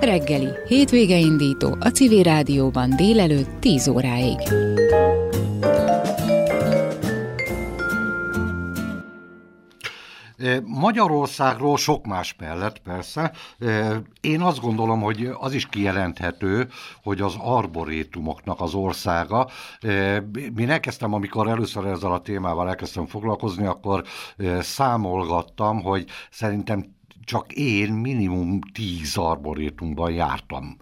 Reggeli, hétvége indító a Civil Rádióban délelőtt 10 óráig. Magyarországról sok más mellett persze. Én azt gondolom, hogy az is kijelenthető, hogy az arborétumoknak az országa. Én elkezdtem, amikor először ezzel a témával elkezdtem foglalkozni, akkor számolgattam, hogy szerintem csak én minimum tíz arborétumban jártam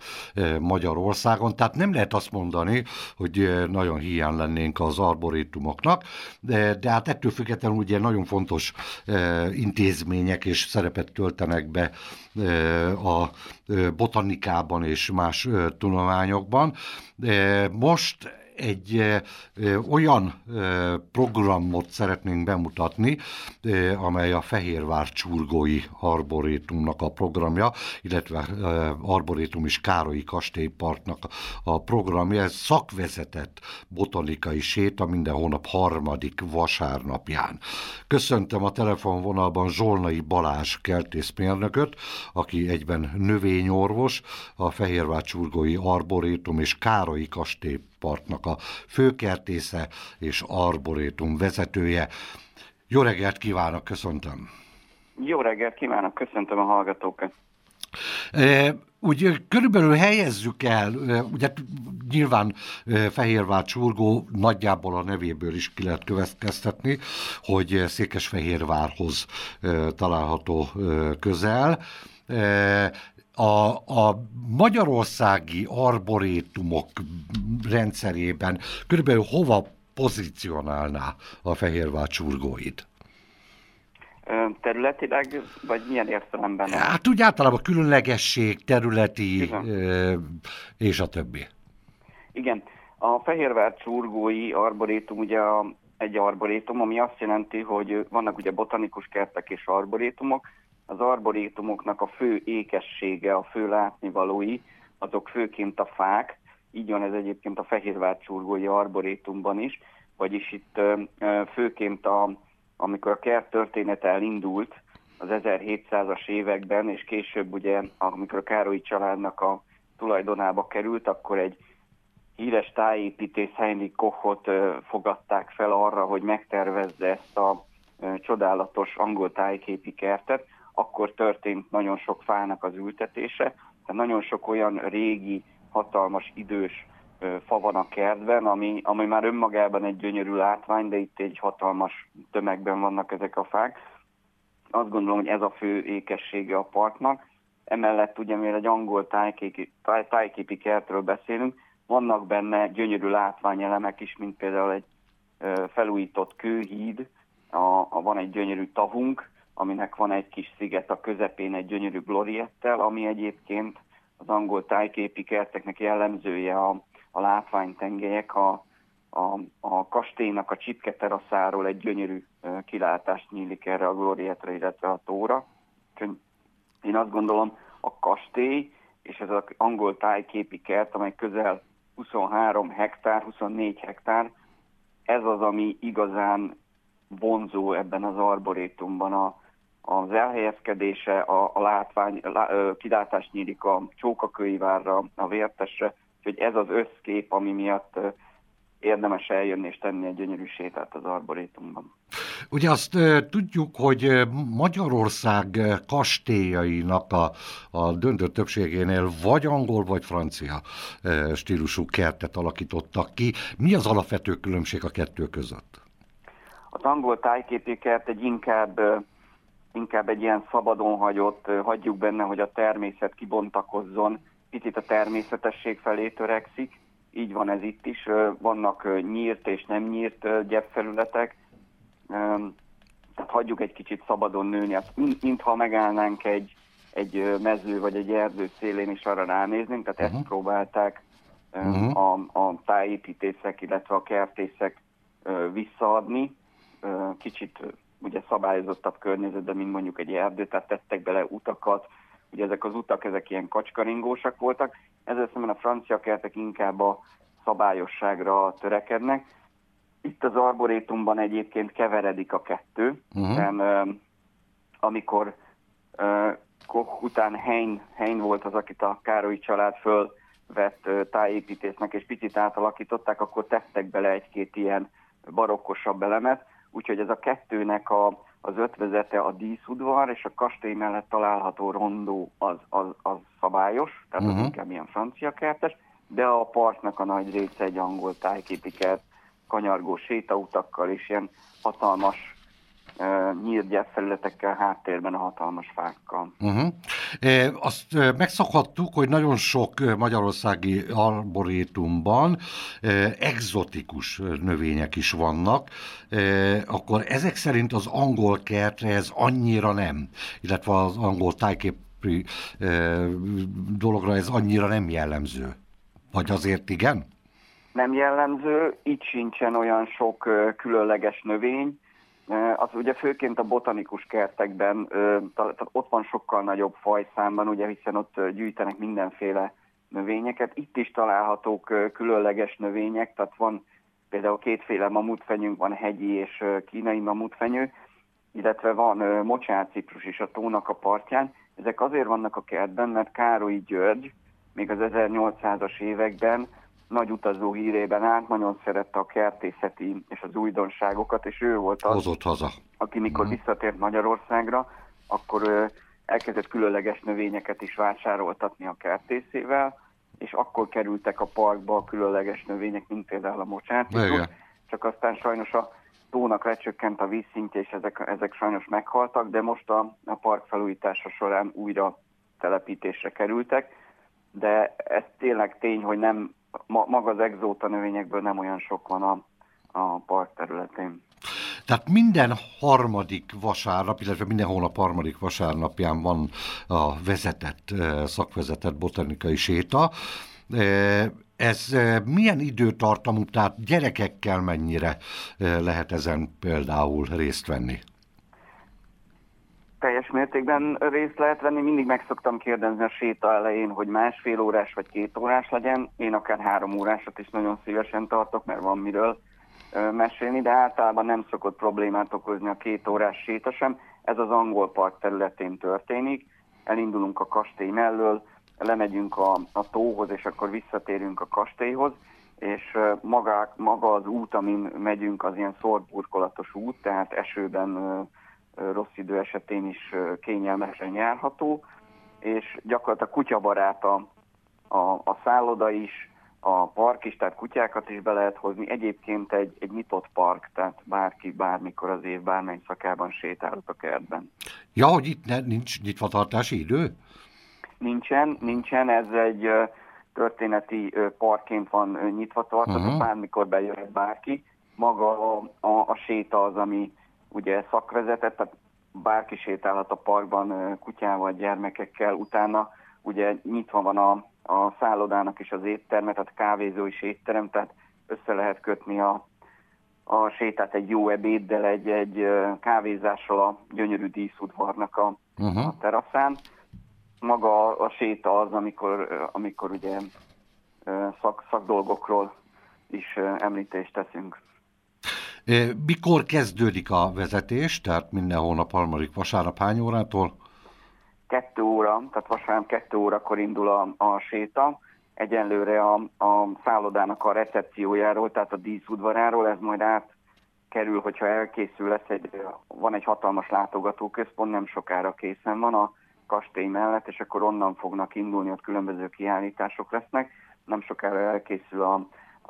Magyarországon, tehát nem lehet azt mondani, hogy nagyon hiány lennénk az arborétumoknak, de, de hát ettől függetlenül ugye nagyon fontos intézmények és szerepet töltenek be a botanikában és más tudományokban. Most egy olyan programot szeretnénk bemutatni, amely a Fehérvár Csurgói Arborétumnak a programja, illetve Arborétum és Károlyi Kastélyparknak a programja. Ez szakvezetett botanikai séta minden hónap harmadik vasárnapján. Köszöntöm a telefonvonalban Zsolnai Balázs kertészmérnököt, aki egyben növényorvos, a Fehérvár Csurgói Arborétum és Károlyi Kastély Parknak a főkertésze és arborétum vezetője. Jó reggelt kívánok, köszöntöm! Jó reggelt kívánok, köszöntöm a hallgatókat! E, úgy körülbelül helyezzük el, ugye nyilván Fehérvár csurgó nagyjából a nevéből is ki lehet következtetni, hogy Székesfehérvárhoz található közel a, a magyarországi arborétumok rendszerében körülbelül hova pozícionálná a Fehérvár csurgóit? Területileg, vagy milyen értelemben? Hát úgy általában különlegesség, területi Igen. és a többi. Igen, a Fehérvár csurgói arborétum ugye a, egy arborétum, ami azt jelenti, hogy vannak ugye botanikus kertek és arborétumok, az arborétumoknak a fő ékessége, a fő látnivalói, azok főként a fák, így van ez egyébként a Fehérvár csurgói arborétumban is, vagyis itt főként a, amikor a kert története elindult az 1700-as években, és később ugye, amikor a Károlyi családnak a tulajdonába került, akkor egy híres tájépítész Heinrich Kochot fogadták fel arra, hogy megtervezze ezt a csodálatos angol tájképi kertet, akkor történt nagyon sok fának az ültetése, tehát nagyon sok olyan régi, hatalmas, idős fa van a kertben, ami, ami már önmagában egy gyönyörű látvány, de itt egy hatalmas tömegben vannak ezek a fák. Azt gondolom, hogy ez a fő ékessége a parknak. Emellett ugye, mivel egy angol tájképi, táj, tájképi kertről beszélünk, vannak benne gyönyörű látványelemek is, mint például egy felújított kőhíd, a, a, van egy gyönyörű tavunk, aminek van egy kis sziget a közepén egy gyönyörű gloriettel, ami egyébként az angol tájképi kerteknek jellemzője a, a látványtengelyek, a, a, a kastélynak a csipke teraszáról egy gyönyörű kilátást nyílik erre a glorietre, illetve a tóra. Én azt gondolom, a kastély és ez az angol tájképi kert, amely közel 23 hektár, 24 hektár, ez az, ami igazán vonzó ebben az arborétumban a, az elhelyezkedése, a, a látvány, a, kilátás nyílik a Csókakőivárra, a Vértesre, úgyhogy ez az összkép, ami miatt érdemes eljönni és tenni egy gyönyörű sétát az arborétumban. Ugye azt e, tudjuk, hogy Magyarország kastélyainak a, a döntő többségénél vagy angol, vagy francia e, stílusú kertet alakítottak ki. Mi az alapvető különbség a kettő között? Az angol tájképi kert egy inkább inkább egy ilyen szabadon hagyott, hagyjuk benne, hogy a természet kibontakozzon, picit a természetesség felé törekszik, így van ez itt is, vannak nyírt és nem nyírt gyepfelületek, tehát hagyjuk egy kicsit szabadon nőni, mintha megállnánk egy, egy mező vagy egy erdő szélén is arra ránéznénk, tehát uh-huh. ezt mhm. próbálták uh-huh. a, a tájépítészek, illetve a kertészek visszaadni, kicsit ugye szabályozottabb környezetben, mint mondjuk egy erdő, tehát tettek bele utakat, ugye ezek az utak, ezek ilyen kacskaringósak voltak, ezzel szemben a francia kertek inkább a szabályosságra törekednek. Itt az arborétumban egyébként keveredik a kettő, uh-huh. hiszen uh, amikor uh, Koch után Hein, Hein volt az, akit a Károly család fölvett tájépítésznek, és picit átalakították, akkor tettek bele egy-két ilyen barokkosabb elemet, úgyhogy ez a kettőnek a, az ötvezete a díszudvar, és a kastély mellett található rondó az, az, az szabályos, tehát uh-huh. az inkább ilyen francia kertes, de a parknak a nagy része egy angol tájképi kert, kanyargó sétautakkal és ilyen hatalmas nyírt gyepfelületekkel, háttérben a hatalmas fákkal. Uh-huh. E, azt megszokhattuk, hogy nagyon sok magyarországi arborétumban e, exotikus növények is vannak, e, akkor ezek szerint az angol kertre ez annyira nem, illetve az angol tájképi e, dologra ez annyira nem jellemző. Vagy azért igen? Nem jellemző, itt sincsen olyan sok különleges növény, az ugye főként a botanikus kertekben, tehát ott van sokkal nagyobb fajszámban, ugye, hiszen ott gyűjtenek mindenféle növényeket. Itt is találhatók különleges növények, tehát van például kétféle mamutfenyőnk, van hegyi és kínai mamutfenyő, illetve van mocsárciprus is a tónak a partján. Ezek azért vannak a kertben, mert Károly György még az 1800-as években nagy utazó hírében át, nagyon szerette a kertészeti és az újdonságokat, és ő volt az, Hozott haza. aki mikor mm. visszatért Magyarországra, akkor ő elkezdett különleges növényeket is vásároltatni a kertészével, és akkor kerültek a parkba a különleges növények, mint például a mocsártikok, csak aztán sajnos a tónak lecsökkent a vízszintje, és ezek, ezek sajnos meghaltak, de most a, a park felújítása során újra telepítésre kerültek, de ez tényleg tény, hogy nem ma, maga az exóta növényekből nem olyan sok van a, a park területén. Tehát minden harmadik vasárnap, illetve minden hónap harmadik vasárnapján van a vezetett, eh, szakvezetett botanikai séta. Eh, ez eh, milyen időtartamú, tehát gyerekekkel mennyire lehet ezen például részt venni? Teljes mértékben részt lehet venni. Mindig meg szoktam kérdezni a séta elején, hogy másfél órás vagy két órás legyen. Én akár három órásat is nagyon szívesen tartok, mert van miről mesélni, de általában nem szokott problémát okozni a két órás séta sem. Ez az angol park területén történik. Elindulunk a kastély mellől, lemegyünk a, a tóhoz, és akkor visszatérünk a kastélyhoz, és maga, maga az út, amin megyünk, az ilyen szortburkolatos út, tehát esőben rossz idő esetén is kényelmesen járható, és gyakorlatilag kutyabarát a, a, a szálloda is, a park is, tehát kutyákat is be lehet hozni. Egyébként egy, egy nyitott park, tehát bárki bármikor az év bármely szakában sétálhat a kertben. Ja, hogy itt ne, nincs nyitvatartási idő? Nincsen, nincsen, ez egy történeti parkként van nyitva tartva, uh-huh. bármikor bejöhet bárki. Maga a, a, a séta az, ami ugye szakvezetett, tehát bárki sétálhat a parkban kutyával, gyermekekkel, utána ugye nyitva van a, a szállodának is az étterme, tehát kávézó is étterem, tehát össze lehet kötni a, a sétát egy jó ebéddel, egy, egy kávézással a gyönyörű díszudvarnak a, uh-huh. a teraszán. Maga a séta az, amikor, amikor ugye szak, szakdolgokról is említést teszünk. Mikor kezdődik a vezetés, tehát minden hónap harmadik vasárnap hány órától? Kettő óra, tehát vasárnap kettő órakor indul a, a séta. Egyenlőre a, a szállodának a recepciójáról, tehát a díszudvaráról, ez majd átkerül, hogyha elkészül lesz egy, van egy hatalmas látogatóközpont, nem sokára készen van a kastély mellett, és akkor onnan fognak indulni, ott különböző kiállítások lesznek. Nem sokára elkészül a,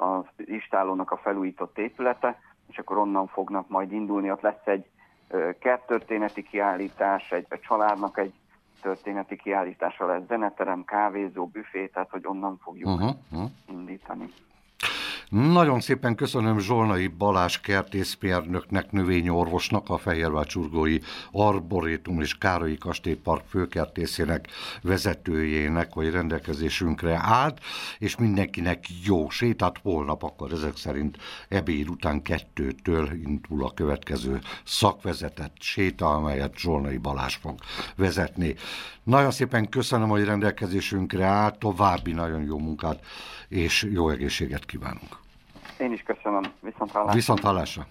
a istálónak a felújított épülete, és akkor onnan fognak majd indulni. Ott lesz egy kerttörténeti kiállítás, egy, egy családnak egy történeti kiállítása lesz, zeneterem, kávézó, büfé, tehát hogy onnan fogjuk uh-huh, uh-huh. indítani. Nagyon szépen köszönöm Zsolnai Balázs kertészmérnöknek, növényorvosnak, a Fehérvárcsurgói Arborétum és Károlyi Kastélypark főkertészének vezetőjének, hogy rendelkezésünkre állt, és mindenkinek jó sétát holnap akkor ezek szerint ebéd után kettőtől indul a következő szakvezetett séta, amelyet Zsolnai Balázs fog vezetni. Nagyon szépen köszönöm, hogy rendelkezésünkre állt, további nagyon jó munkát és jó egészséget kívánunk. Én is köszönöm. Viszont hallásra. Viszont hallásra.